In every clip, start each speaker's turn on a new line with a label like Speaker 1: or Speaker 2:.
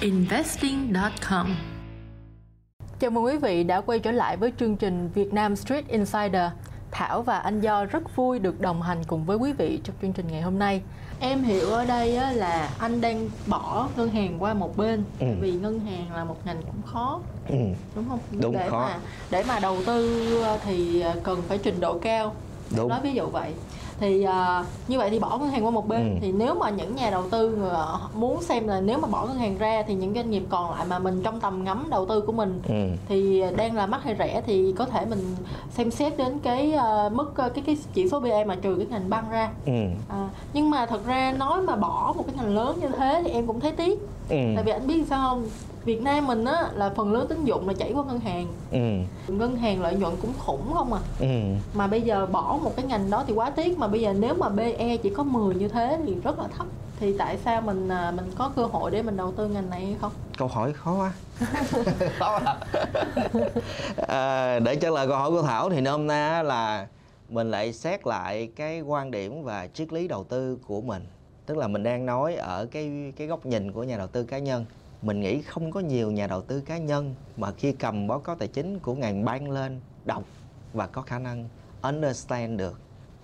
Speaker 1: investing.com.
Speaker 2: Chào mừng quý vị đã quay trở lại với chương trình Việt Nam Street Insider. Thảo và anh Do rất vui được đồng hành cùng với quý vị trong chương trình ngày hôm nay. Em hiểu ở đây á, là anh đang bỏ ngân hàng qua một bên
Speaker 3: Ừ.
Speaker 2: vì ngân hàng là một ngành cũng khó
Speaker 3: Ừ.
Speaker 2: đúng không?
Speaker 3: Đúng,
Speaker 2: để
Speaker 3: khó.
Speaker 2: mà để mà đầu tư thì cần phải trình độ cao.
Speaker 3: Đúng.
Speaker 2: Nói ví dụ vậy. Thì à, như vậy thì bỏ ngân hàng qua một bên
Speaker 3: Ừ.
Speaker 2: thì nếu mà những nhà đầu tư người họ muốn xem là nếu mà bỏ ngân hàng ra thì những doanh nghiệp còn lại mà mình trong tầm ngắm đầu tư của mình
Speaker 3: Ừ.
Speaker 2: thì đang là mắc hay rẻ thì có thể mình xem xét đến cái ờ, mức ờ, cái cái chỉ số PE mà trừ cái ngành băng ra
Speaker 3: Ừ.
Speaker 2: à, nhưng mà thật ra nói mà bỏ một cái ngành lớn như thế thì em cũng thấy tiếc
Speaker 3: Ừ.
Speaker 2: tại vì anh biết sao không Việt Nam mình á là phần lớn tín dụng là chảy qua ngân hàng.
Speaker 3: Ừ.
Speaker 2: ngân hàng lợi nhuận cũng khủng không à.
Speaker 3: Ừ.
Speaker 2: mà bây giờ bỏ một cái ngành đó thì quá tiếc mà bây giờ nếu mà BE chỉ có 10 như thế thì rất là thấp. Thì tại sao mình à, mình có cơ hội để mình đầu tư ngành này hay không?
Speaker 3: Câu hỏi khó quá. Khó à. à, để trả lời câu hỏi của thảo thì nôm na là mình lại xét lại cái quan điểm và triết lý đầu tư của mình. Tức là mình đang nói ở cái cái góc nhìn của nhà đầu tư cá nhân mình nghĩ không có nhiều nhà đầu tư cá nhân mà khi cầm báo cáo tài chính của ngành ban lên đọc và có khả năng understand được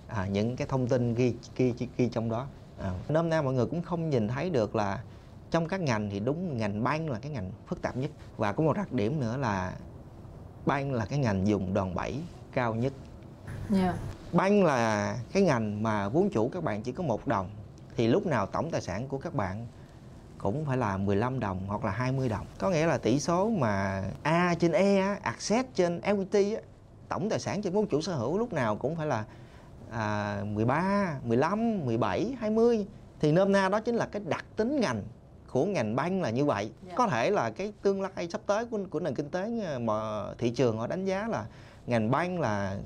Speaker 3: à, những cái thông tin ghi ghi ghi trong đó. À, nôm na mọi người cũng không nhìn thấy được là trong các ngành thì đúng ngành ban là cái ngành phức tạp nhất. Và có một đặc điểm nữa là ban là cái ngành dùng đòn bẩy cao nhất.
Speaker 2: Yeah.
Speaker 3: ban là cái ngành mà vốn chủ các bạn chỉ có một đồng thì lúc nào tổng tài sản của các bạn cũng phải là 15 đồng hoặc là 20 đồng. Có nghĩa là tỷ số mà A trên E á, access trên equity á, tổng tài sản trên vốn chủ sở hữu lúc nào cũng phải là à, 13, 15, 17, 20 thì nôm na đó chính là cái đặc tính ngành của ngành banh là như vậy.
Speaker 2: Dạ.
Speaker 3: có thể là cái tương lai sắp tới của, của nền kinh tế mà thị trường họ đánh giá là ngành banh là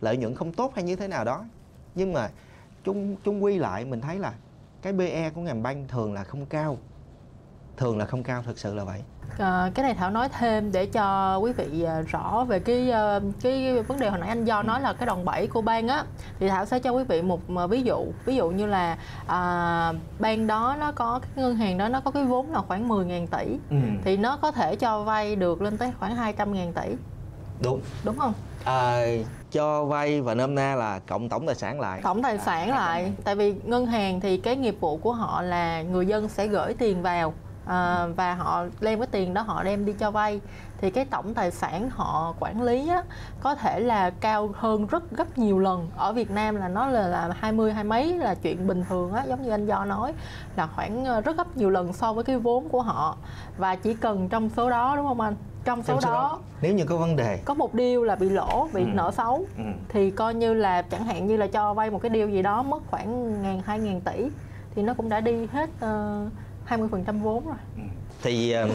Speaker 3: lợi nhuận không tốt hay như thế nào đó. Nhưng mà chung chung quy lại mình thấy là cái PE của ngành banh thường là không cao thường là không cao thực sự là vậy.
Speaker 2: À, cái này Thảo nói thêm để cho quý vị à, rõ về cái à, cái vấn đề hồi nãy anh Do nói là cái đòn bẩy của ban á. Thì Thảo sẽ cho quý vị một à, ví dụ. Ví dụ như là à, ban đó nó có cái ngân hàng đó nó có cái vốn là khoảng 10.000 tỷ.
Speaker 3: Ừ.
Speaker 2: thì nó có thể cho vay được lên tới khoảng 200.000 tỷ.
Speaker 3: Đúng.
Speaker 2: Đúng không?
Speaker 3: À, cho vay và nôm na là cộng tổng tài sản lại.
Speaker 2: Tổng tài sản lại. tại vì ngân hàng thì cái nghiệp vụ của họ là người dân sẽ gửi tiền vào à, và họ đem cái tiền đó họ đem đi cho vay. Thì cái tổng tài sản họ quản lý á, có thể là cao hơn rất gấp nhiều lần. Ở Việt Nam là nó là là 20 hai mấy là chuyện bình thường á giống như anh Do nói là khoảng ờ, rất gấp nhiều lần so với cái vốn của họ. Và chỉ cần trong số đó đúng không anh? Trong số
Speaker 3: Trong số
Speaker 2: đó
Speaker 3: nếu như có vấn đề.
Speaker 2: có một deal là bị lỗ bị
Speaker 3: Ừ.
Speaker 2: nợ xấu
Speaker 3: Ừ.
Speaker 2: thì coi như là chẳng hạn như là cho vay một cái deal gì đó mất khoảng ngàn hai ngàn tỷ thì nó cũng đã đi hết uh, 20% vốn rồi.
Speaker 3: Thì ờ,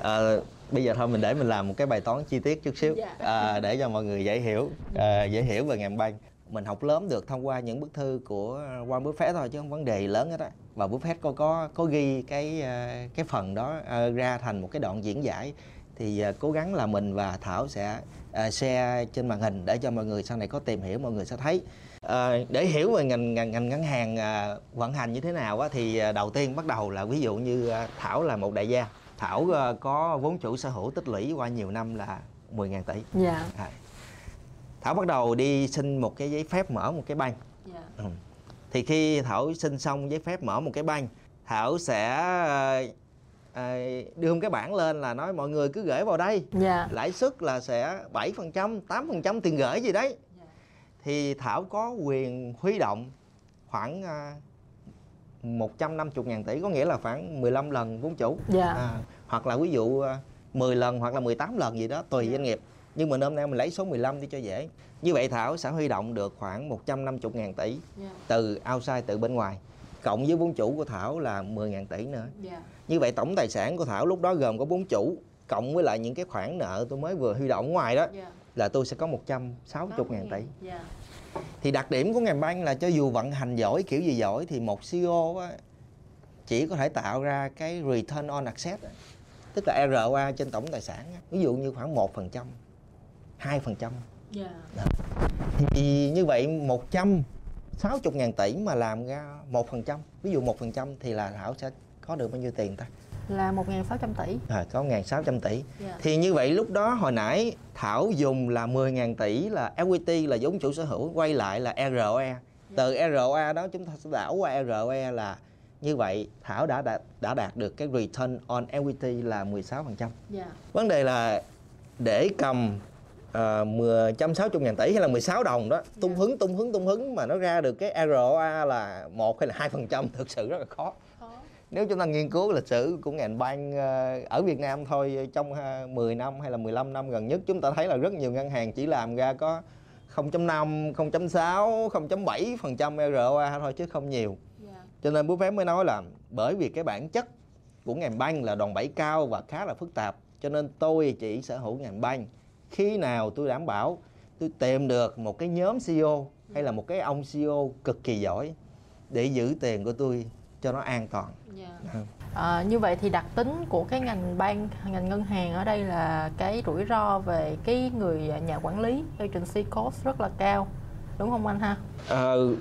Speaker 3: ờ, bây giờ thôi mình để mình làm một cái bài toán chi tiết chút xíu.
Speaker 2: Dạ.
Speaker 3: à, để cho mọi người dễ hiểu à, dễ hiểu về ngành banh mình học lớn được thông qua những bức thư của Warren Buffett thôi chứ không vấn đề lớn hết á. Và Buffett có có có ghi cái ờ, cái phần đó ra thành một cái đoạn diễn giải. Thì cố gắng là mình và Thảo sẽ share trên màn hình để cho mọi người sau này có tìm hiểu mọi người sẽ thấy Ờ, để hiểu về ngành ngành ngành ngân hàng ờ, vận hành như thế nào á thì ờ, đầu tiên bắt đầu là ví dụ như ờ, Thảo là một đại gia. Thảo ờ, có vốn chủ sở hữu tích lũy qua nhiều năm là 10.000 tỷ.
Speaker 2: Dạ.
Speaker 3: À. Thảo bắt đầu đi xin một cái giấy phép mở một cái banh.
Speaker 2: Dạ.
Speaker 3: Ừ. thì khi Thảo xin xong giấy phép mở một cái banh Thảo sẽ ờ, ờ, đưa một cái bảng lên là nói mọi người cứ gửi vào đây.
Speaker 2: Dạ.
Speaker 3: Lãi suất là sẽ 7%, 8% tiền gửi gì đấy thì Thảo có quyền huy động khoảng à, 150 ngàn tỷ có nghĩa là khoảng 15 lần vốn chủ.
Speaker 2: Dạ.
Speaker 3: à, hoặc là ví dụ à, 10 lần hoặc là 18 lần gì đó tùy
Speaker 2: Dạ.
Speaker 3: doanh nghiệp. Nhưng mà hôm nay mình lấy số 15 đi cho dễ. Như vậy Thảo sẽ huy động được khoảng 150 ngàn tỷ
Speaker 2: dạ.
Speaker 3: từ outside từ bên ngoài. Cộng với vốn chủ của Thảo là 10 ngàn tỷ nữa.
Speaker 2: Dạ.
Speaker 3: Như vậy tổng tài sản của Thảo lúc đó gồm có vốn chủ cộng với lại những cái khoản nợ tôi mới vừa huy động ngoài đó.
Speaker 2: Dạ
Speaker 3: là tôi sẽ có 160 ngàn tỷ.
Speaker 2: dạ.
Speaker 3: Thì đặc điểm của ngành banh là cho dù vận hành giỏi kiểu gì giỏi thì một CEO á, chỉ có thể tạo ra cái return on asset á, tức là ROA trên tổng tài sản á, ví dụ như khoảng 1%, 2%.
Speaker 2: dạ.
Speaker 3: Thì như vậy 160 ngàn tỷ mà làm ra 1%, ví dụ 1% thì là Thảo sẽ có được bao nhiêu tiền ta?
Speaker 2: Là 1.600 tỷ.
Speaker 3: À, có 1.600 tỷ.
Speaker 2: Dạ.
Speaker 3: thì như vậy lúc đó hồi nãy Thảo dùng là 10.000 tỷ là equity là vốn chủ sở hữu quay lại là ROE từ ROE đó chúng ta sẽ đảo qua ROE là như vậy Thảo đã đạt, đã đạt được cái return on equity là 16%
Speaker 2: dạ.
Speaker 3: Vấn đề là để cầm uh, 160 ngàn tỷ hay là 16 đồng đó tung
Speaker 2: Dạ.
Speaker 3: hứng tung hứng tung hứng mà nó ra được cái ROA là một hay là hai phần trăm thực sự rất là khó nếu chúng ta nghiên cứu lịch sử của ngành banh ờ, ở Việt Nam thôi trong ha, 10 năm hay là 15 năm gần nhất chúng ta thấy là rất nhiều ngân hàng chỉ làm ra có 0.5, 0.6, 0.7 phần trăm ROA thôi chứ không nhiều.
Speaker 2: Dạ.
Speaker 3: Cho nên Buffett mới nói là bởi vì cái bản chất của ngành banh là đòn bẩy cao và khá là phức tạp cho nên tôi chỉ sở hữu ngành banh khi nào tôi đảm bảo tôi tìm được một cái nhóm CEO hay là một cái ông CEO cực kỳ giỏi để giữ tiền của tôi cho nó an toàn
Speaker 2: dạ
Speaker 3: Ừ.
Speaker 2: À, như vậy thì đặc tính của cái ngành bank ngành ngân hàng ở đây là cái rủi ro về cái người nhà quản lý agency cost rất là cao đúng không anh ha
Speaker 3: Ờ,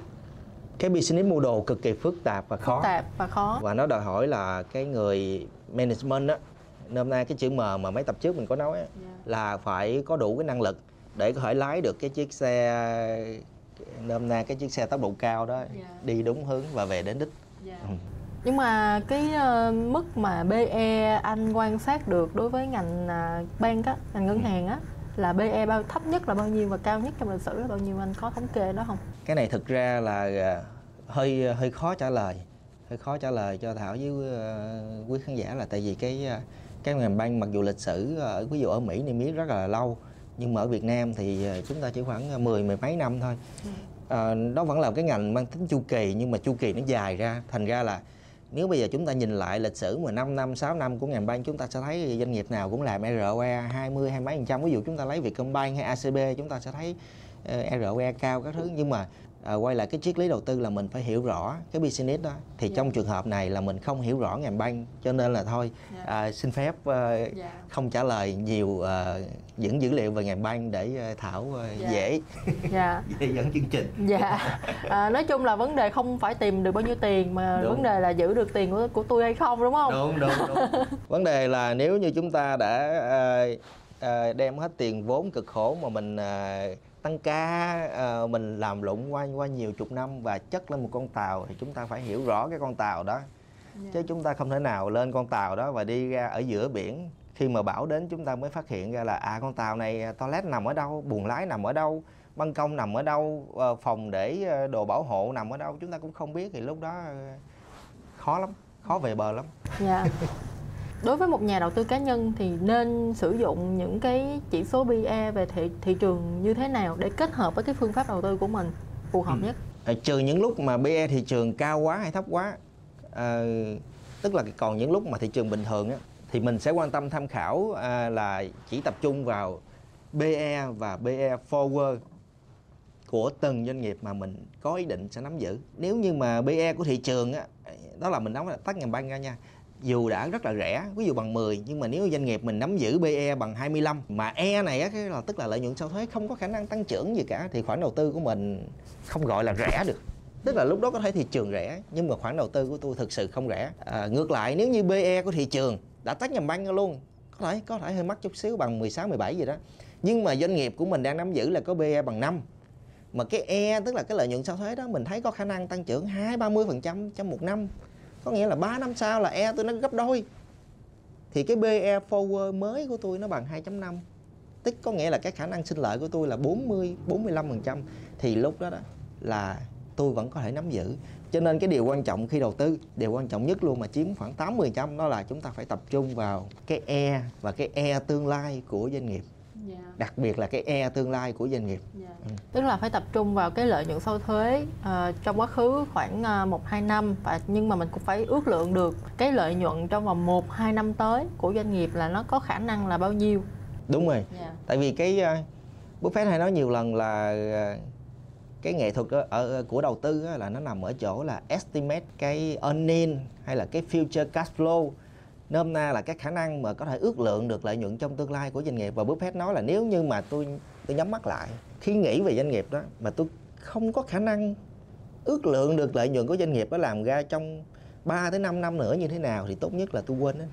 Speaker 3: cái business model cực kỳ phức tạp và khó
Speaker 2: phức tạp và khó
Speaker 3: và nó đòi hỏi là cái người management á nôm na cái chữ M mà mấy tập trước mình có nói á,
Speaker 2: Dạ.
Speaker 3: là phải có đủ cái năng lực để có thể lái được cái chiếc xe nôm na cái chiếc xe tốc độ cao đó
Speaker 2: Dạ.
Speaker 3: đi đúng hướng và về đến đích Ừ.
Speaker 2: nhưng mà cái ờ, mức mà BE anh quan sát được đối với ngành à, bank á ngành ngân hàng á là BE bao thấp nhất là bao nhiêu và cao nhất trong lịch sử là bao nhiêu anh có thống kê đó không?
Speaker 3: Cái này thực ra là à, hơi hơi khó trả lời hơi khó trả lời cho thảo với ờ, quý khán giả là tại vì cái à, cái ngành banh mặc dù lịch sử ở ví dụ ở mỹ niêm yết rất là lâu nhưng mà ở việt nam thì chúng ta chỉ khoảng mười mười mấy năm thôi Ờ, đó vẫn là cái ngành mang tính chu kỳ nhưng mà chu kỳ nó dài ra. Thành ra là nếu bây giờ chúng ta nhìn lại lịch sử mà 5 năm, 6 năm của ngành bank chúng ta sẽ thấy doanh nghiệp nào cũng làm ROE 20 hay mấy phần trăm. Ví dụ chúng ta lấy Vietcombank hay ACB chúng ta sẽ thấy ờ, ROE cao các thứ. Nhưng mà à, quay lại cái triết lý đầu tư là mình phải hiểu rõ cái business đó thì
Speaker 2: Dạ.
Speaker 3: trong trường hợp này là mình không hiểu rõ ngành banh cho nên là thôi
Speaker 2: Dạ.
Speaker 3: à, xin phép ờ,
Speaker 2: Dạ.
Speaker 3: không trả lời nhiều ờ, những dữ liệu về ngành banh để ờ, thảo ờ,
Speaker 2: Dạ.
Speaker 3: dễ
Speaker 2: dạ
Speaker 3: dễ dẫn chương trình
Speaker 2: dạ à, nói chung là vấn đề không phải tìm được bao nhiêu tiền mà
Speaker 3: Đúng.
Speaker 2: vấn đề là giữ được tiền của của tôi hay không đúng không
Speaker 3: đúng đúng đúng vấn đề là nếu như chúng ta đã ờ, ờ, đem hết tiền vốn cực khổ mà mình ờ, tăng ca ờ, mình làm lụng qua qua nhiều chục năm và chất lên một con tàu thì chúng ta phải hiểu rõ cái con tàu đó. Chứ chúng ta không thể nào lên con tàu đó và đi ra ở giữa biển. Khi mà bão đến chúng ta mới phát hiện ra là à con tàu này à, toilet nằm ở đâu buồng lái nằm ở đâu ban công nằm ở đâu ờ, phòng để ờ, đồ bảo hộ nằm ở đâu chúng ta cũng không biết thì lúc đó khó lắm khó về bờ lắm.
Speaker 2: Dạ. Đối với một nhà đầu tư cá nhân thì nên sử dụng những cái chỉ số PE về thị thị trường như thế nào để kết hợp với cái phương pháp đầu tư của mình phù hợp nhất?
Speaker 3: Ờ, trừ những lúc mà PE thị trường cao quá hay thấp quá ờ, tức là còn những lúc mà thị trường bình thường á, thì mình sẽ quan tâm tham khảo à, là chỉ tập trung vào BE và BE forward của từng doanh nghiệp mà mình có ý định sẽ nắm giữ. Nếu như mà BE của thị trường á, đó là mình nói là tắt ngành banh ra nha dù đã rất là rẻ ví dụ bằng 10 nhưng mà nếu doanh nghiệp mình nắm giữ BE bằng 25 mà E này á, cái là tức là lợi nhuận sau thuế không có khả năng tăng trưởng gì cả thì khoản đầu tư của mình không gọi là rẻ được. Tức là lúc đó có thể thị trường rẻ nhưng mà khoản đầu tư của tôi thực sự không rẻ. À, ngược lại nếu như BE của thị trường đã tách nhầm banh luôn có thể có thể hơi mắc chút xíu bằng 16 17 gì đó. Nhưng mà doanh nghiệp của mình đang nắm giữ là có BE bằng 5 mà cái E tức là cái lợi nhuận sau thuế đó mình thấy có khả năng tăng trưởng 2 30 phần trăm trong một năm có nghĩa là 3 năm sau là E tôi nó gấp đôi. Thì cái BE forward mới của tôi nó bằng 2.5 tức có nghĩa là cái khả năng sinh lợi của tôi là 40 45 phần trăm. Thì lúc đó đó là tôi vẫn có thể nắm giữ. Cho nên cái điều quan trọng khi đầu tư, điều quan trọng nhất luôn mà chiếm khoảng 80 trăm đó là chúng ta phải tập trung vào cái E và cái E tương lai của doanh nghiệp đặc biệt là cái E tương lai của doanh nghiệp.
Speaker 2: Tức là phải tập trung vào cái lợi nhuận sau thuế ờ, trong quá khứ khoảng uh, 1 2 năm và nhưng mà mình cũng phải ước lượng được cái lợi nhuận trong vòng 1 2 năm tới của doanh nghiệp là nó có khả năng là bao nhiêu.
Speaker 3: đúng rồi. Tại vì cái uh, Buffett hay nói nhiều lần là uh, cái nghệ thuật ở, ở của đầu tư á, là nó nằm ở chỗ là estimate cái earning hay là cái future cash flow nôm na là cái khả năng mà có thể ước lượng được lợi nhuận trong tương lai của doanh nghiệp và Buffett nói là nếu như mà tôi tôi nhắm mắt lại khi nghĩ về doanh nghiệp đó mà tôi không có khả năng ước lượng được lợi nhuận của doanh nghiệp đó làm ra trong 3 tới 5 năm nữa như thế nào thì tốt nhất là tôi quên đó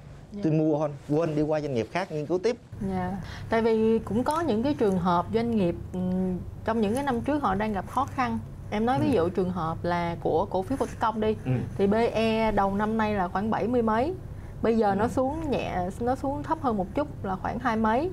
Speaker 3: tôi mua thôi quên đi qua doanh nghiệp khác nghiên cứu tiếp
Speaker 2: Dạ. Tại vì cũng có những cái trường hợp doanh nghiệp ừm, trong những cái năm trước họ đang gặp khó khăn. Em nói ví dụ trường hợp là của cổ phiếu Vietcombank đi
Speaker 3: Ừ.
Speaker 2: thì BE đầu năm nay là khoảng 70 mấy. Bây giờ nó xuống nhẹ nó xuống thấp hơn một chút là khoảng hai mấy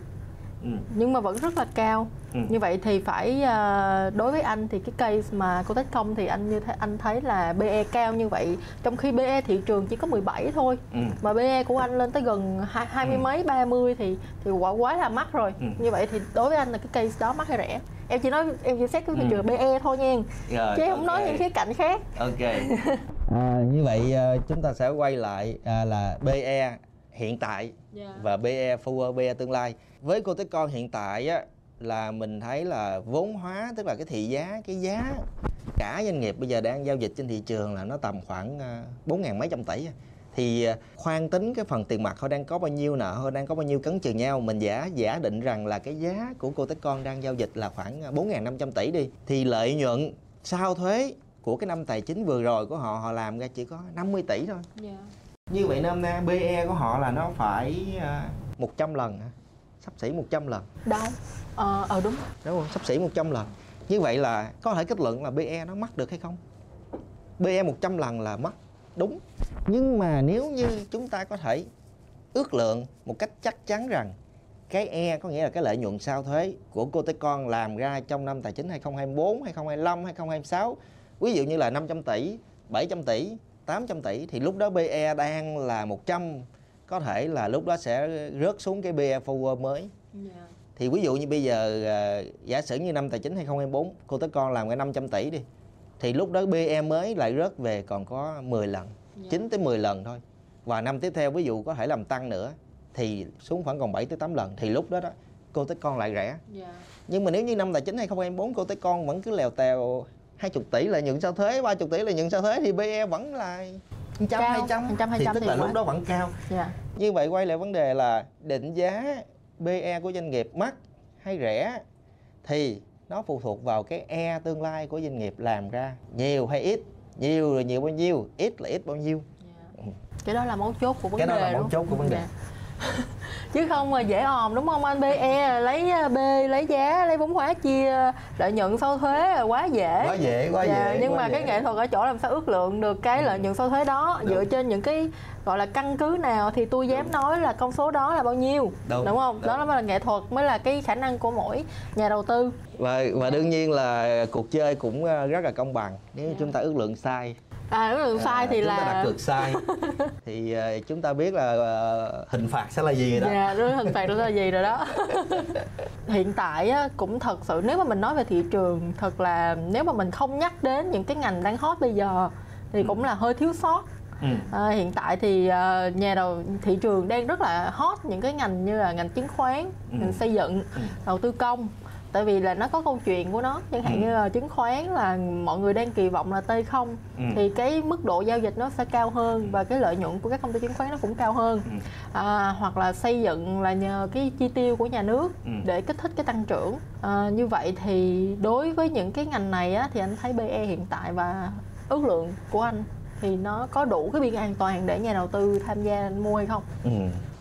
Speaker 3: ừ.
Speaker 2: nhưng mà vẫn rất là cao.
Speaker 3: Ừ.
Speaker 2: Như vậy thì phải ờ, đối với anh thì cái case mà cô Techcom thì anh như thế anh thấy là BE cao như vậy trong khi BE thị trường chỉ có 17 thôi
Speaker 3: Ừ.
Speaker 2: mà BE của anh lên tới gần hai hai mươi
Speaker 3: Ừ.
Speaker 2: mấy ba mươi thì thì quá quá là mắc rồi
Speaker 3: Ừ.
Speaker 2: như vậy thì đối với anh là cái case đó mắc hay rẻ em chỉ nói em chỉ xét cái thị
Speaker 3: Ừ.
Speaker 2: trường BE thôi nha
Speaker 3: Rồi,
Speaker 2: chứ em không nói những khía cạnh khác
Speaker 3: ok à, như vậy à, chúng ta sẽ quay lại à, là BE hiện tại và BE forward BE tương lai với cô con hiện tại á, là mình thấy là vốn hóa tức là cái thị giá cái giá cả doanh nghiệp bây giờ đang giao dịch trên thị trường là nó tầm khoảng à, bốn ngàn mấy trăm tỷ à. thì à, khoan tính cái phần tiền mặt họ đang có bao nhiêu nợ họ đang có bao nhiêu cấn trừ nhau mình giả giả định rằng là cái giá của cô con đang giao dịch là khoảng à, bốn ngàn năm trăm tỷ đi thì lợi nhuận sau thuế của cái năm tài chính vừa rồi của họ họ làm ra chỉ có 50 tỷ thôi như vậy năm nay BE của họ là nó phải à, 100 lần hả? Sắp xỉ 100 lần.
Speaker 2: Đâu? Ờ ờ đúng.
Speaker 3: Đúng không? Sắp xỉ 100 lần. Như vậy là có thể kết luận là BE nó mất được hay không? BE 100 lần là mất Đúng. Nhưng mà nếu như chúng ta có thể ước lượng một cách chắc chắn rằng cái E có nghĩa là cái lợi nhuận sau thuế của cô con làm ra trong năm tài chính 2024, 2025, 2026 ví dụ như là 500 tỷ, 700 tỷ, 800 tỷ thì lúc đó BE đang là 100 có thể là lúc đó sẽ rớt xuống cái BE forward mới. Thì ví dụ như bây giờ à, giả sử như năm tài chính 2024 cô tới con làm cái 500 tỷ đi thì lúc đó BE mới lại rớt về còn có 10 lần 9 tới 10 lần thôi. Và năm tiếp theo ví dụ có thể làm tăng nữa thì xuống khoảng còn 7 tới 8 lần. Thì lúc đó đó cô tới con lại rẻ. Nhưng mà nếu như năm tài chính 2024 cô tới con vẫn cứ lèo tèo 20 tỷ lợi nhuận sau thuế 30 tỷ lợi nhuận sau thuế thì BE vẫn là 100
Speaker 2: Cao,
Speaker 3: 200
Speaker 2: 100,
Speaker 3: thì
Speaker 2: 200
Speaker 3: tức là lúc đó vẫn cao.
Speaker 2: Dạ.
Speaker 3: Như vậy quay lại vấn đề là định giá BE của doanh nghiệp mắc hay rẻ thì nó phụ thuộc vào cái E tương lai của doanh nghiệp làm ra. Nhiều hay ít? Nhiều là nhiều bao nhiêu? Ít là ít bao nhiêu?
Speaker 2: Cái đó là mấu chốt của vấn
Speaker 3: Cái
Speaker 2: đề
Speaker 3: đó là mấu chốt của vấn đề.
Speaker 2: Dạ. Chứ không mà dễ òm đúng không anh BE lấy B lấy giá lấy vốn hóa chia lợi nhuận sau thuế là quá dễ.
Speaker 3: Quá dễ quá
Speaker 2: Dạ,
Speaker 3: dễ
Speaker 2: nhưng
Speaker 3: quá
Speaker 2: mà cái
Speaker 3: dễ.
Speaker 2: nghệ thuật ở chỗ làm sao ước lượng được cái lợi nhuận sau thuế đó?
Speaker 3: Đúng.
Speaker 2: dựa trên những cái gọi là căn cứ nào thì tôi dám nói là con số đó là bao nhiêu
Speaker 3: Đúng,
Speaker 2: không?
Speaker 3: Đúng.
Speaker 2: đó mới là nghệ thuật mới là cái khả năng của mỗi nhà đầu tư.
Speaker 3: Và và đương nhiên là cuộc chơi cũng ờ, rất là công bằng nếu như chúng ta ước lượng sai
Speaker 2: à ước lượng sai
Speaker 3: à,
Speaker 2: thì
Speaker 3: chúng ta
Speaker 2: là
Speaker 3: đặt cược sai thì ờ, chúng ta biết là ờ, hình phạt sẽ là gì rồi đó
Speaker 2: Dạ, đối hình phạt đó là gì rồi đó Hiện tại á, cũng thật sự nếu mà mình nói về thị trường Thật là nếu mà mình không nhắc đến những cái ngành đang hot bây giờ Thì cũng là hơi thiếu sót
Speaker 3: ừ.
Speaker 2: à, Hiện tại thì à, nhà đầu thị trường đang rất là hot những cái ngành như là ngành chứng khoán,
Speaker 3: Ừ.
Speaker 2: ngành xây dựng,
Speaker 3: Ừ.
Speaker 2: đầu tư công Tại vì là nó có câu chuyện của nó Chẳng hạn
Speaker 3: Ừ.
Speaker 2: như là chứng khoán là mọi người đang kỳ vọng là T không
Speaker 3: Ừ.
Speaker 2: Thì cái mức độ giao dịch nó sẽ cao hơn Và cái lợi nhuận của các công ty chứng khoán nó cũng cao hơn
Speaker 3: Ừ.
Speaker 2: à, hoặc là xây dựng là nhờ cái chi tiêu của nhà nước
Speaker 3: Ừ.
Speaker 2: để kích thích cái tăng trưởng à, như vậy thì đối với những cái ngành này á, thì anh thấy BE hiện tại và ước lượng của anh thì nó có đủ cái biên an toàn để nhà đầu tư tham gia mua hay không
Speaker 3: Ừ.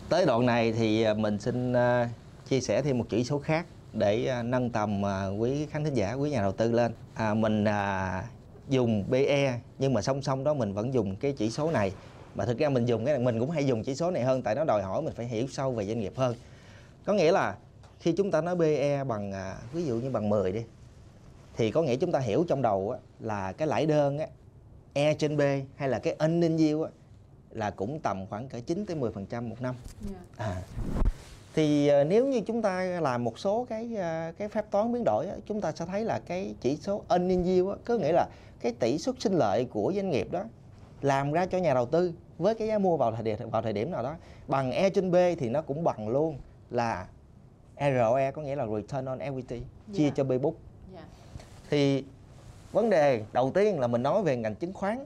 Speaker 3: Tới đoạn này thì à, mình xin à, chia sẻ thêm một chỉ số khác để à, nâng tầm à, quý khán thính giả, quý nhà đầu tư lên. À, mình à, dùng BE nhưng mà song song đó mình vẫn dùng cái chỉ số này. Mà thực ra mình dùng cái này mình cũng hay dùng chỉ số này hơn tại nó đòi hỏi mình phải hiểu sâu về doanh nghiệp hơn. Có nghĩa là khi chúng ta nói BE bằng à, ví dụ như bằng 10 đi thì có nghĩa chúng ta hiểu trong đầu á, là cái lãi đơn á, E trên B hay là cái earning yield á, là cũng tầm khoảng cỡ 9 tới 10% một năm. À. Thì ờ, nếu như chúng ta làm một số cái ờ, cái phép toán biến đổi chúng ta sẽ thấy là cái chỉ số earning yield có nghĩa là cái tỷ suất sinh lợi của doanh nghiệp đó làm ra cho nhà đầu tư với cái giá mua vào thời điểm vào thời điểm nào đó bằng E trên B thì nó cũng bằng luôn là ROE có nghĩa là return on equity chia
Speaker 2: Dạ.
Speaker 3: cho B book. Thì vấn đề đầu tiên là mình nói về ngành chứng khoán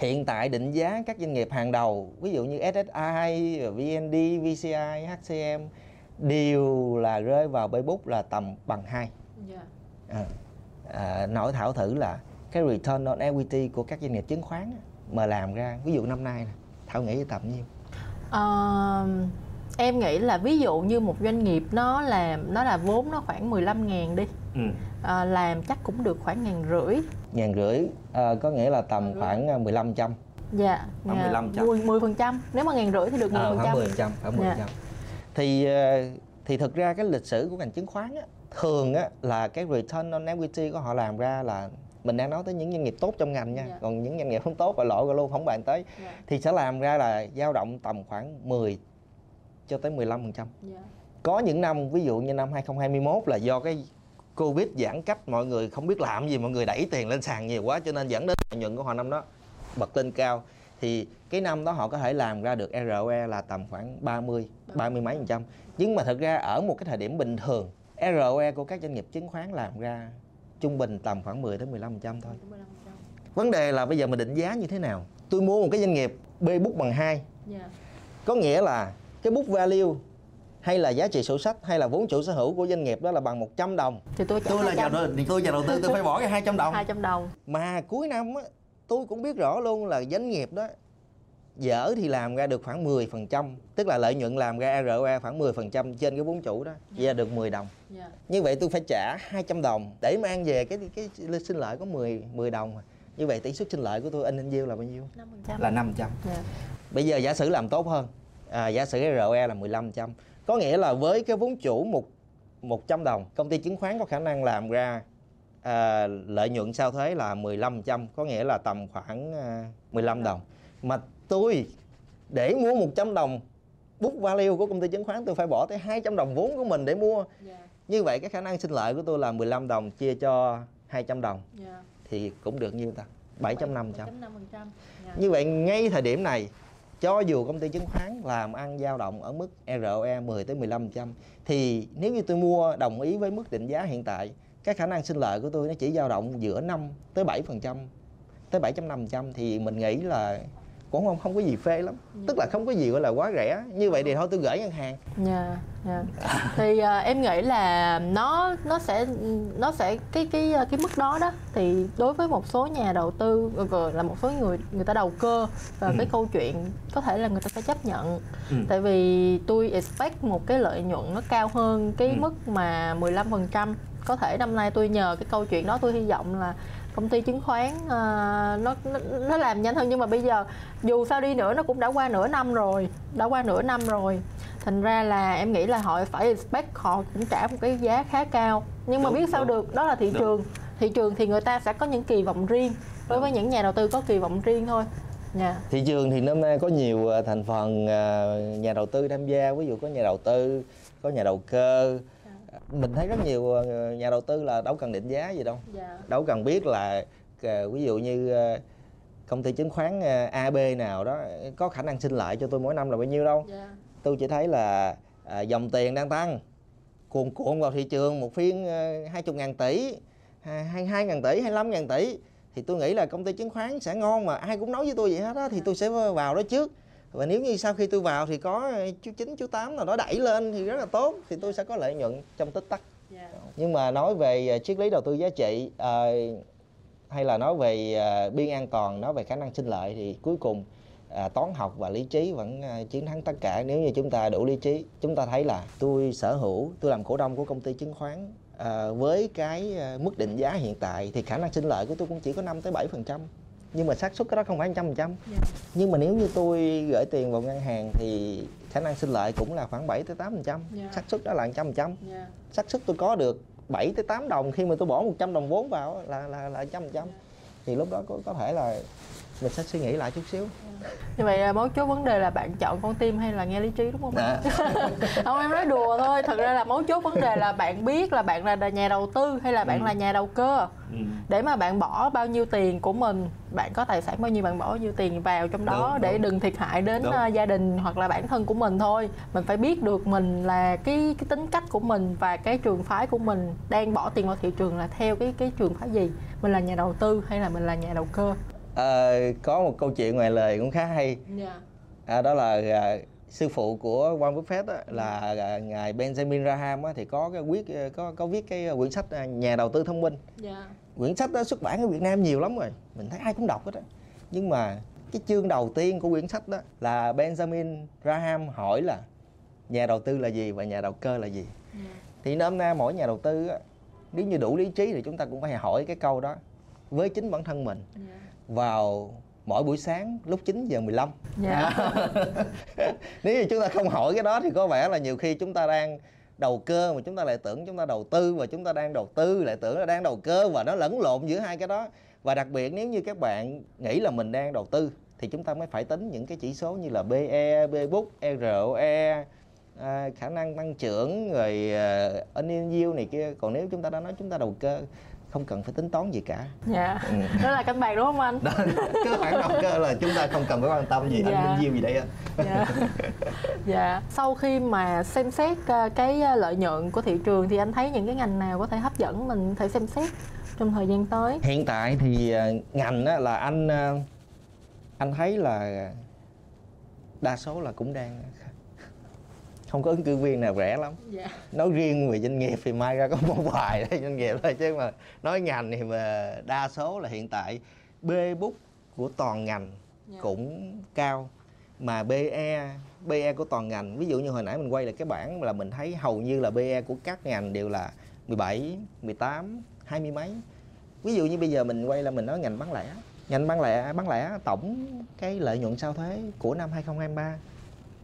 Speaker 3: hiện tại định giá các doanh nghiệp hàng đầu ví dụ như SSI, VND, VCI, HCM đều là rơi vào bê bút là tầm bằng 2 à, à, nói thảo thử là cái return on equity của các doanh nghiệp chứng khoán mà làm ra ví dụ năm nay nè thảo nghĩ tầm nhiêu?
Speaker 2: Ờ, em nghĩ là ví dụ như một doanh nghiệp nó làm nó là vốn nó khoảng 15 ngàn đi.
Speaker 3: Ừ.
Speaker 2: Ờ, làm chắc cũng được khoảng ngàn rưỡi
Speaker 3: ngàn rưỡi à, có nghĩa là tầm khoảng à, 15 trăm.
Speaker 2: Dạ
Speaker 3: Khoảng
Speaker 2: dạ,
Speaker 3: 15 trăm.
Speaker 2: 10 10 phần trăm. Nếu mà ngàn rưỡi thì được 10
Speaker 3: à,
Speaker 2: phần
Speaker 3: khoảng
Speaker 2: trăm
Speaker 3: 10 trăm khoảng 10
Speaker 2: Dạ.
Speaker 3: trăm. Thì ờ, thì thực ra cái lịch sử của ngành chứng khoán á, thường á, là cái return on equity của họ làm ra là mình đang nói tới những doanh nghiệp tốt trong ngành nha.
Speaker 2: Dạ.
Speaker 3: còn những doanh nghiệp không tốt và lỗ rồi luôn không bàn tới.
Speaker 2: Dạ,
Speaker 3: thì sẽ làm ra là dao động tầm khoảng 10 cho tới 15 phần trăm.
Speaker 2: Dạ.
Speaker 3: có những năm ví dụ như năm 2021 là do cái Covid giãn cách mọi người không biết làm gì mọi người đẩy tiền lên sàn nhiều quá cho nên dẫn đến lợi nhuận của họ năm đó bật lên cao. Thì cái năm đó họ có thể làm ra được ROE là tầm khoảng 30 30 mấy phần trăm. Nhưng mà thật ra ở một cái thời điểm bình thường ROE của các doanh nghiệp chứng khoán làm ra trung bình tầm khoảng 10 tới 15 phần trăm thôi. Vấn đề là bây giờ mình định giá như thế nào? Tôi mua một cái doanh nghiệp B book bằng 2
Speaker 2: Dạ.
Speaker 3: có nghĩa là cái book value hay là giá trị sổ sách hay là vốn chủ sở hữu của doanh nghiệp đó là bằng 100 đồng.
Speaker 2: Thì tôi
Speaker 3: tôi là nhà đầu tôi nhà đầu tư tôi phải bỏ cái 200 đồng.
Speaker 2: 200 đồng.
Speaker 3: Mà cuối năm á tôi cũng biết rõ luôn là doanh nghiệp đó dở thì làm ra được khoảng 10% tức là lợi nhuận làm ra ROE khoảng 10% trên cái vốn chủ đó chỉ ra được 10 đồng.
Speaker 2: Dạ.
Speaker 3: như vậy tôi phải trả 200 đồng để mang về cái cái, cái sinh lợi có 10 10 đồng như vậy tỷ suất sinh lợi của tôi in in yield là bao nhiêu?
Speaker 2: 5%
Speaker 3: là 500
Speaker 2: dạ.
Speaker 3: Bây giờ giả sử làm tốt hơn à, Giả sử ROE là 1500 Có nghĩa là với cái vốn chủ một 100 đồng Công ty chứng khoán có khả năng làm ra à, lợi nhuận sau thuế là 1500 Có nghĩa là tầm khoảng à, 15 đồng Mà tôi để mua 100 đồng book value của công ty chứng khoán tôi phải bỏ tới 200 đồng vốn của mình để mua
Speaker 2: Dạ.
Speaker 3: Như vậy cái khả năng sinh lợi của tôi là 15 đồng chia cho 200 đồng
Speaker 2: Dạ.
Speaker 3: Thì cũng được nhiêu ta 7.500
Speaker 2: 7.5%. Dạ.
Speaker 3: như vậy ngay thời điểm này cho dù công ty chứng khoán làm ăn dao động ở mức ROE 10 tới 15% thì nếu như tôi mua đồng ý với mức định giá hiện tại, cái khả năng sinh lợi của tôi nó chỉ dao động giữa 5 tới 7% tới 7.5% thì mình nghĩ là cũng không không có gì phê lắm tức là không có gì gọi là quá rẻ như vậy thì thôi tôi gửi ngân hàng
Speaker 2: Dạ, dạ. Thì à, em nghĩ là nó nó sẽ nó sẽ cái cái cái mức đó đó thì đối với một số nhà đầu tư rồi là một số người người ta đầu cơ và
Speaker 3: Ừ.
Speaker 2: cái câu chuyện có thể là người ta sẽ chấp nhận.
Speaker 3: Ừ.
Speaker 2: Tại vì tôi expect một cái lợi nhuận nó cao hơn cái
Speaker 3: Ừ.
Speaker 2: mức mà 15%. Có thể năm nay tôi nhờ cái câu chuyện đó tôi hy vọng là công ty chứng khoán à, nó, nó nó làm nhanh hơn. Nhưng mà bây giờ dù sao đi nữa nó cũng đã qua nửa năm rồi đã qua nửa năm rồi. Thành ra là em nghĩ là họ phải expect họ cũng trả một cái giá khá cao. Nhưng mà
Speaker 3: Đúng,
Speaker 2: biết sao
Speaker 3: đúng.
Speaker 2: được đó là thị
Speaker 3: Đúng.
Speaker 2: trường. Thị trường thì người ta sẽ có những kỳ vọng riêng. Đối với những nhà đầu tư có kỳ vọng riêng thôi. Dạ.
Speaker 3: Thị trường thì năm nay có nhiều ờ, thành phần ờ, nhà đầu tư tham gia. Ví dụ có nhà đầu tư có nhà đầu cơ mình thấy rất nhiều ờ, nhà đầu tư là đâu cần định giá gì đâu.
Speaker 2: Dạ.
Speaker 3: Đâu cần biết là ờ, ví dụ như ờ, công ty chứng khoán AB nào đó có khả năng sinh lợi cho tôi mỗi năm là bao nhiêu đâu.
Speaker 2: Dạ.
Speaker 3: Tôi chỉ thấy là à, dòng tiền đang tăng cuồn cuộn vào thị trường một phiên hai chục ngàn tỷ hai hai ngàn tỷ hai ngàn tỷ. Thì tôi nghĩ là công ty chứng khoán sẽ ngon mà ai cũng nói với tôi vậy hết á thì tôi sẽ vào đó trước và nếu như sau khi tôi vào thì có ờ, chú chín chú tám nào đó đẩy lên thì rất là tốt thì tôi sẽ có lợi nhuận trong tích tắc.
Speaker 2: Dạ.
Speaker 3: Nhưng mà nói về ờ, triết lý đầu tư giá trị ờ, hay là nói về ờ, biên an toàn nói về khả năng sinh lợi thì cuối cùng à, toán học và lý trí vẫn à, chiến thắng tất cả. Nếu như chúng ta đủ lý trí chúng ta thấy là tôi sở hữu tôi làm cổ đông của công ty chứng khoán à, với cái à, mức định giá hiện tại thì khả năng sinh lợi của tôi cũng chỉ có 5 tới 7 phần trăm nhưng mà xác suất cái đó không phải trăm phần trăm.
Speaker 2: Dạ.
Speaker 3: Nhưng mà nếu như tôi gửi tiền vào ngân hàng thì khả năng sinh lợi cũng là khoảng 7 tới 8 phần trăm.
Speaker 2: Dạ.
Speaker 3: xác suất đó là trăm phần trăm.
Speaker 2: Dạ.
Speaker 3: Xác suất tôi có được 7 tới 8 đồng khi mà tôi bỏ 100 đồng vốn vào là là là trăm trăm. Thì lúc đó có có thể là mình sẽ suy nghĩ lại chút xíu
Speaker 2: như vậy là mấu chốt vấn đề là bạn chọn con tim hay là nghe lý trí đúng không?
Speaker 3: À,
Speaker 2: không em nói đùa thôi. Thật ra là mấu chốt vấn đề là bạn biết là bạn là nhà đầu tư hay là bạn
Speaker 3: Ừ.
Speaker 2: là nhà đầu cơ. Để mà bạn bỏ bao nhiêu tiền của mình bạn có tài sản bao nhiêu bạn bỏ bao nhiêu tiền vào trong đó
Speaker 3: Đúng,
Speaker 2: để
Speaker 3: đúng.
Speaker 2: đừng thiệt hại đến
Speaker 3: Đúng.
Speaker 2: ờ, gia đình hoặc là bản thân của mình thôi. Mình phải biết được mình là cái cái tính cách của mình và cái trường phái của mình đang bỏ tiền vào thị trường là theo cái cái trường phái gì? Mình là nhà đầu tư hay là mình là nhà đầu cơ
Speaker 3: Ờ, có một câu chuyện ngoài lời cũng khá hay. À, đó là à, sư phụ của Warren Buffett á, là à, ngài Benjamin Graham á, thì có cái viết có có viết cái quyển sách à, nhà đầu tư thông minh. Quyển sách đó xuất bản ở Việt Nam nhiều lắm rồi mình thấy ai cũng đọc hết á. Nhưng mà cái chương đầu tiên của quyển sách đó là Benjamin Graham hỏi là nhà đầu tư là gì và nhà đầu cơ là gì. Yeah. Dạ. thì nôm na mỗi nhà đầu tư á, nếu như đủ lý trí thì chúng ta cũng phải hỏi cái câu đó với chính bản thân mình. Yeah. Dạ. vào mỗi buổi sáng lúc 9 giờ 15 yeah. nếu như chúng ta không hỏi cái đó thì có vẻ là nhiều khi chúng ta đang đầu cơ mà chúng ta lại tưởng chúng ta đầu tư và chúng ta đang đầu tư lại tưởng là đang đầu cơ và nó lẫn lộn giữa hai cái đó và đặc biệt nếu như các bạn nghĩ là mình đang đầu tư thì chúng ta mới phải tính những cái chỉ số như là BE, B-book, ROE, à, khả năng tăng trưởng rồi uh, earning yield này kia còn nếu chúng ta đã nói chúng ta đầu cơ không cần phải tính toán gì cả
Speaker 2: dạ ừ. đó là canh bạc đúng không anh đó,
Speaker 3: cơ bản đầu cơ là chúng ta không cần phải quan tâm gì dạ. earning yield gì đây
Speaker 2: dạ. dạ sau khi mà xem xét ờ, cái ờ, lợi nhuận của thị trường thì anh thấy những cái ngành nào có thể hấp dẫn mình thể xem xét trong thời gian tới
Speaker 3: hiện tại thì ngành á, là anh anh thấy là đa số là cũng đang không có ứng cử viên nào rẻ lắm yeah. Dạ. nói riêng về doanh nghiệp thì mai ra có một vài doanh nghiệp thôi chứ mà nói ngành thì mà đa số là hiện tại b book của toàn ngành yeah. Dạ. cũng cao mà BE BE của toàn ngành ví dụ như hồi nãy mình quay lại cái bảng là mình thấy hầu như là BE của các ngành đều là 17, 18, 20 mấy ví dụ như bây giờ mình quay là mình nói ngành bán lẻ ngành bán lẻ bán lẻ tổng cái lợi nhuận sau thuế của năm 2023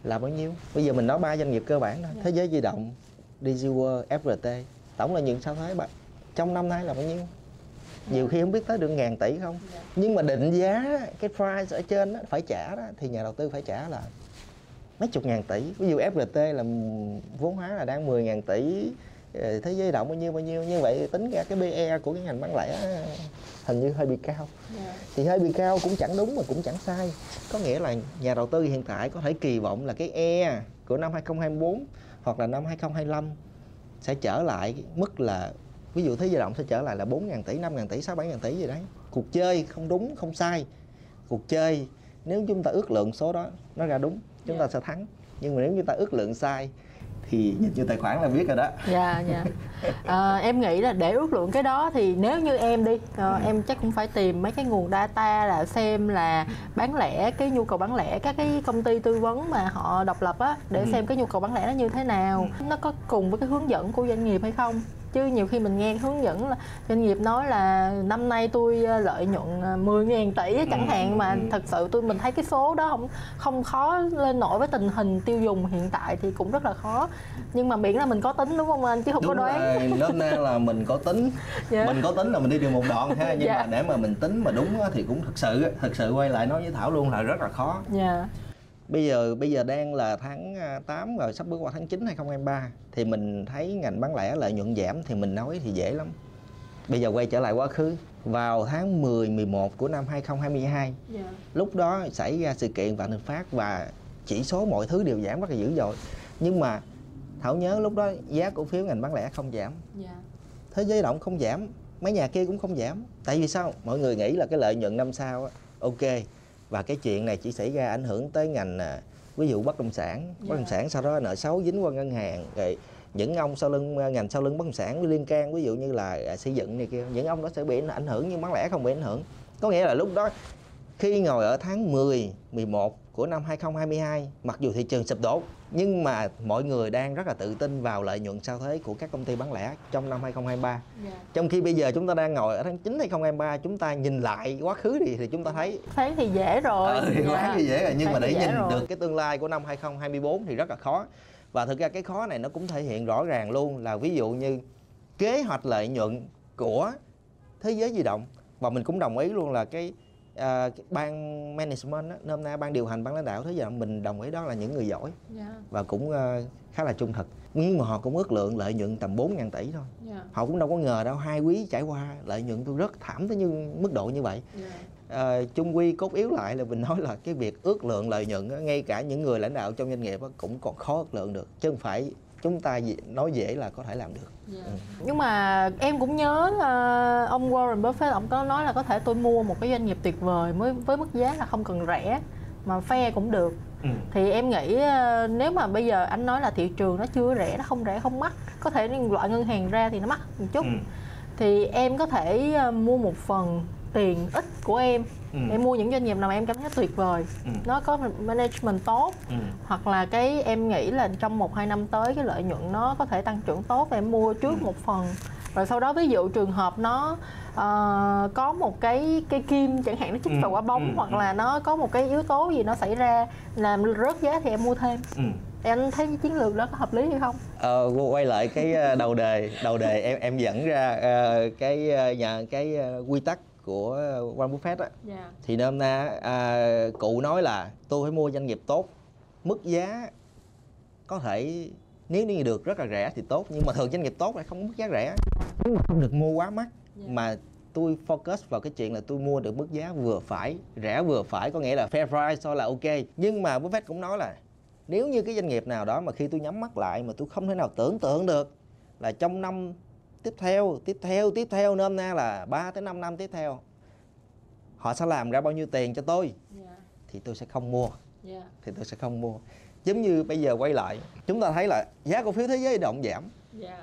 Speaker 3: là bao nhiêu? Bây giờ mình nói ba doanh nghiệp cơ bản thôi. Thế giới di động DigiWorld FRT tổng lợi nhuận sau thuế trong năm nay là bao nhiêu? Nhiều khi không biết tới được ngàn tỷ không? Nhưng mà định giá cái price ở trên đó, phải trả đó thì nhà đầu tư phải trả là mấy chục ngàn tỷ. Ví dụ FRT là vốn hóa là đang 10 ngàn tỷ ờ, thế giới động bao nhiêu bao nhiêu? Như vậy tính ra cái PE của cái ngành bán lẻ hình như hơi bị cao yeah. Dạ. thì hơi bị cao cũng chẳng đúng mà cũng chẳng sai có nghĩa là nhà đầu tư hiện tại có thể kỳ vọng là cái E của năm 2024 hoặc là năm 2025 sẽ trở lại mức là ví dụ thế giới động sẽ trở lại là 4.000 tỷ, 5.000 tỷ, 6 7.000 tỷ gì đấy. Cuộc chơi không đúng, không sai. Cuộc chơi nếu chúng ta ước lượng số đó nó ra đúng, chúng yeah. ta dạ. sẽ thắng. Nhưng mà nếu như ta ước lượng sai thì nhìn vô tài khoản là biết rồi đó
Speaker 2: dạ dạ à, em nghĩ là để ước lượng cái đó thì nếu như em đi à, em chắc cũng phải tìm mấy cái nguồn data là xem là bán lẻ cái nhu cầu bán lẻ các cái công ty tư vấn mà họ độc lập á để ừ. xem cái nhu cầu bán lẻ nó như thế nào ừ. nó có cùng với cái hướng dẫn của doanh nghiệp hay không chứ nhiều khi mình nghe hướng dẫn là doanh nghiệp nói là năm nay tôi ờ, lợi nhuận 10 ờ, tỷ chẳng ừ, hạn mà ừ. thật sự tôi mình thấy cái số đó không không khó lên nổi với tình hình tiêu dùng hiện tại thì cũng rất là khó nhưng mà miễn là mình có tính đúng không anh chứ không đúng có đoán
Speaker 3: rồi, nôm na là mình có tính yeah. Dạ. mình có tính là mình đi được một đoạn ha nhưng yeah. Dạ. mà để mà mình tính mà đúng thì cũng thực sự thực sự quay lại nói với thảo luôn là rất là khó yeah dạ bây giờ bây giờ đang là tháng 8 à, rồi sắp bước qua tháng 9 2023 thì mình thấy ngành bán lẻ lợi nhuận giảm thì mình nói thì dễ lắm. Bây giờ quay trở lại quá khứ vào tháng 10 11 của năm 2022. Yeah. Dạ. Lúc đó xảy ra sự kiện vạn thịnh phát và chỉ số mọi thứ đều giảm rất là dữ dội. Nhưng mà Thảo nhớ lúc đó giá cổ phiếu ngành bán lẻ không giảm. Yeah. Dạ. Thế giới động không giảm, mấy nhà kia cũng không giảm. Tại vì sao? Mọi người nghĩ là cái lợi nhuận năm sau ok và cái chuyện này chỉ xảy ra ảnh hưởng tới ngành à, ví dụ bất động sản bất động dạ. sản sau đó nợ xấu dính qua ngân hàng rồi những ông sau lưng à, ngành sau lưng bất động sản liên can ví dụ như là à, xây dựng này kia những ông đó sẽ bị ảnh hưởng nhưng bán lẻ không bị ảnh hưởng có nghĩa là lúc đó khi ngồi ở tháng 10, 11 của năm 2022 mặc dù thị trường sụp đổ nhưng mà mọi người đang rất là tự tin vào lợi nhuận sau thuế của các công ty bán lẻ trong năm 2023. Yeah. Dạ. Trong khi bây giờ chúng ta đang ngồi ở tháng 9 2023 chúng ta nhìn lại quá khứ thì thì chúng ta thấy
Speaker 2: thấy thì dễ rồi.
Speaker 3: Ờ, thì quá thì dễ rồi nhưng thấy mà để nhìn rồi. được cái tương lai của năm 2024 thì rất là khó. Và thực ra cái khó này nó cũng thể hiện rõ ràng luôn là ví dụ như kế hoạch lợi nhuận của thế giới di động và mình cũng đồng ý luôn là cái uh, ban management á, nôm na ban điều hành ban lãnh đạo thế giờ mình đồng ý đó là những người giỏi yeah. Dạ. và cũng uh, khá là trung thực nhưng mà họ cũng ước lượng lợi nhuận tầm 4 ngàn tỷ thôi yeah. Dạ. họ cũng đâu có ngờ đâu hai quý trải qua lợi nhuận tôi rất thảm tới như mức độ như vậy yeah. Dạ. uh, chung quy cốt yếu lại là mình nói là cái việc ước lượng lợi nhuận ngay cả những người lãnh đạo trong doanh nghiệp cũng còn khó ước lượng được chứ không phải chúng ta nói dễ là có thể làm được yeah. Dạ.
Speaker 2: ừ. nhưng mà em cũng nhớ uh, ông Warren Buffett ông có nói là có thể tôi mua một cái doanh nghiệp tuyệt vời với với mức giá là không cần rẻ mà phe cũng được ừ. thì em nghĩ uh, nếu mà bây giờ anh nói là thị trường nó chưa rẻ nó không rẻ không mắc có thể loại ngân hàng ra thì nó mắc một chút ừ. thì em có thể uh, mua một phần tiền ít của em ừ. em mua những doanh nghiệp nào em cảm thấy tuyệt vời ừ. nó có management tốt ừ. hoặc là cái em nghĩ là trong một hai năm tới cái lợi nhuận nó có thể tăng trưởng tốt em mua trước ừ. một phần rồi sau đó ví dụ trường hợp nó uh, có một cái cái kim chẳng hạn nó chích ừ, vào quả bóng ừ, hoặc ừ. là nó có một cái yếu tố gì nó xảy ra làm rớt giá thì em mua thêm ừ. em thấy chiến lược đó có hợp lý hay không
Speaker 3: ờ, quay lại cái ờ, đầu đề đầu đề em em dẫn ra uh, cái nhà cái uh, quy tắc của Warren Buffett á yeah. Dạ. thì hôm na uh, cụ nói là tôi phải mua doanh nghiệp tốt mức giá có thể nếu như được rất là rẻ thì tốt nhưng mà thường doanh nghiệp tốt lại không mức giá rẻ không được mua quá mắc yeah. Dạ. mà tôi focus vào cái chuyện là tôi mua được mức giá vừa phải rẻ vừa phải có nghĩa là fair price thôi là ok nhưng mà Buffett cũng nói là nếu như cái doanh nghiệp nào đó mà khi tôi nhắm mắt lại mà tôi không thể nào tưởng tượng được là trong năm tiếp theo tiếp theo tiếp theo nôm na là 3 tới 5 năm tiếp theo họ sẽ làm ra bao nhiêu tiền cho tôi yeah. Dạ. thì tôi sẽ không mua yeah. thì tôi sẽ không mua giống như bây giờ quay lại chúng ta thấy là giá cổ phiếu thế giới động giảm yeah.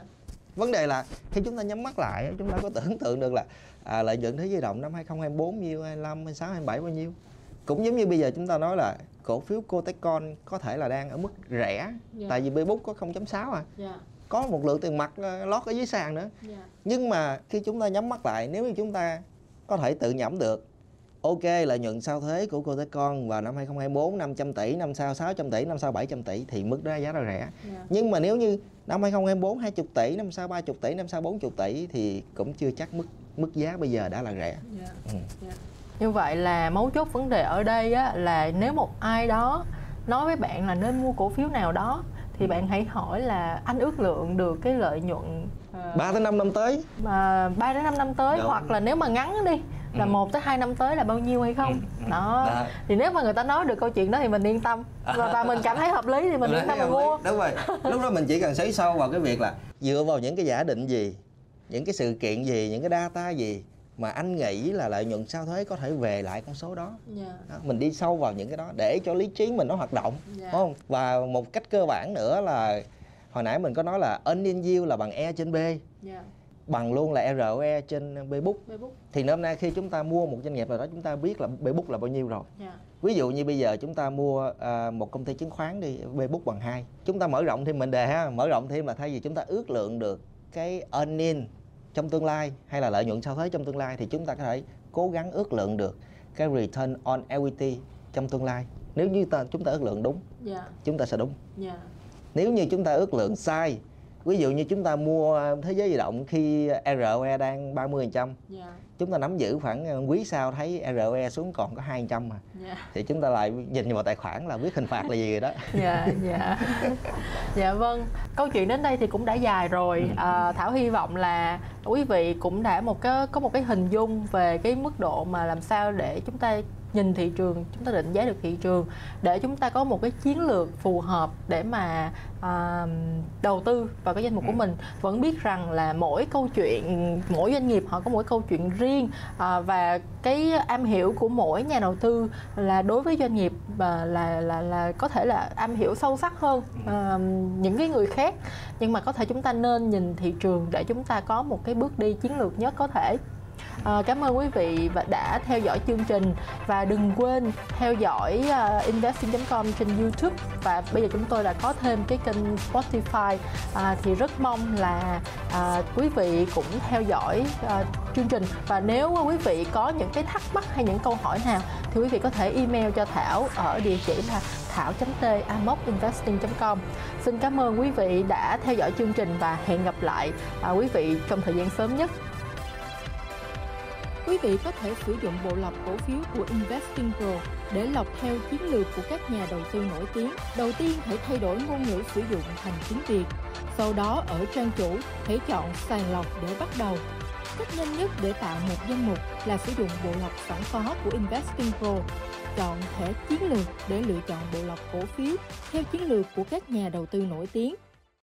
Speaker 3: vấn đề là khi chúng ta nhắm mắt lại chúng ta có tưởng tượng được là à, lợi nhuận thế giới động năm 2024 nhiêu 25 26 27 bao nhiêu cũng giống như bây giờ chúng ta nói là cổ phiếu Cotecon có thể là đang ở mức rẻ yeah. tại vì B-book có 0.6 à yeah. Có một lượng tiền mặt ờ, lót ở dưới sàn nữa yeah. nhưng mà khi chúng ta nhắm mắt lại nếu như chúng ta có thể tự nhẩm được ok lợi nhuận sau thuế của cô con vào năm 2024 500 tỷ, năm sau 600 tỷ, năm sau 700 tỷ thì mức đó giá là rẻ. Yeah. Dạ. Nhưng mà nếu như năm 2024 20 tỷ, năm sau 30 tỷ, năm sau 40 tỷ thì cũng chưa chắc mức mức giá bây giờ đã là rẻ. Yeah. Dạ. Ừ. Yeah.
Speaker 2: Dạ. Như vậy là mấu chốt vấn đề ở đây á, là nếu một ai đó nói với bạn là nên mua cổ phiếu nào đó thì bạn hãy hỏi là anh ước lượng được cái lợi nhuận
Speaker 3: uh, 3 tới 5 năm tới.
Speaker 2: Mà 3 đến 5 năm tới Đúng. hoặc là nếu mà ngắn đi là ừ. một tới hai năm tới là bao nhiêu hay không ừ. ừ. đó. đó thì nếu mà người ta nói được câu chuyện đó thì mình yên tâm và, và mình cảm thấy hợp lý thì mình yên tâm mình mua
Speaker 3: đúng rồi lúc đó mình chỉ cần xoáy sâu vào cái việc là dựa vào những cái giả định gì những cái sự kiện gì những cái data gì mà anh nghĩ là lợi nhuận sau thuế có thể về lại con số đó. Yeah. Dạ. đó mình đi sâu vào những cái đó để cho lý trí mình nó hoạt động yeah. Dạ. đúng không và một cách cơ bản nữa là hồi nãy mình có nói là earning yield là bằng e trên b yeah dạ bằng luôn là ROE trên B-book. Thì hôm nay khi chúng ta mua một doanh nghiệp nào đó chúng ta biết là B-book là bao nhiêu rồi. Yeah. Ví dụ như bây giờ chúng ta mua uh, một công ty chứng khoán đi B-book bằng 2. Chúng ta mở rộng thêm mệnh đề ha, mở rộng thêm là thay vì chúng ta ước lượng được cái earning trong tương lai hay là lợi nhuận sau thuế trong tương lai thì chúng ta có thể cố gắng ước lượng được cái return on equity trong tương lai. Nếu như ta chúng ta ước lượng đúng, yeah. Dạ. chúng ta sẽ đúng. Yeah. Dạ. Nếu như chúng ta ước lượng sai ví dụ như chúng ta mua thế giới di động khi ROE đang 30% trăm dạ. chúng ta nắm giữ khoảng ờ, quý sau thấy ROE xuống còn có 200 mà yeah. Dạ. thì chúng ta lại nhìn vào tài khoản là biết hình phạt là gì rồi đó
Speaker 2: dạ dạ dạ vâng câu chuyện đến đây thì cũng đã dài rồi ừ. à, thảo hy vọng là quý vị cũng đã một cái có một cái hình dung về cái mức độ mà làm sao để chúng ta nhìn thị trường chúng ta định giá được thị trường để chúng ta có một cái chiến lược phù hợp để mà à, đầu tư vào cái danh mục của ừ. mình. Vẫn biết rằng là mỗi câu chuyện mỗi doanh nghiệp họ có mỗi câu chuyện riêng à, và cái am hiểu của mỗi nhà đầu tư là đối với doanh nghiệp và là là là có thể là am hiểu sâu sắc hơn à, những cái người khác. Nhưng mà có thể chúng ta nên nhìn thị trường để chúng ta có một cái bước đi chiến lược nhất có thể À, cảm ơn quý vị và đã theo dõi chương trình. Và đừng quên theo dõi ờ, uh, investing.com trên YouTube. Và bây giờ chúng tôi đã có thêm cái kênh Spotify. À, thì rất mong là à, quý vị cũng theo dõi à, chương trình. Và nếu quý vị có những cái thắc mắc hay những câu hỏi nào thì quý vị có thể email cho Thảo ở địa chỉ là thảo.t.amocinvesting.com Xin cảm ơn quý vị đã theo dõi chương trình và hẹn gặp lại à, quý vị trong thời gian sớm nhất. Quý vị có thể sử dụng bộ lọc cổ phiếu của Investing Pro để lọc theo chiến lược của các nhà đầu tư nổi tiếng. Đầu tiên, hãy thay đổi ngôn ngữ sử dụng thành tiếng Việt. Sau đó, ở trang chủ, hãy chọn sàng lọc để bắt đầu. Cách nhanh nhất để tạo một danh mục là sử dụng bộ lọc sẵn có của Investing Pro. Chọn thẻ chiến lược để lựa chọn bộ lọc cổ phiếu theo chiến lược của các nhà đầu tư nổi tiếng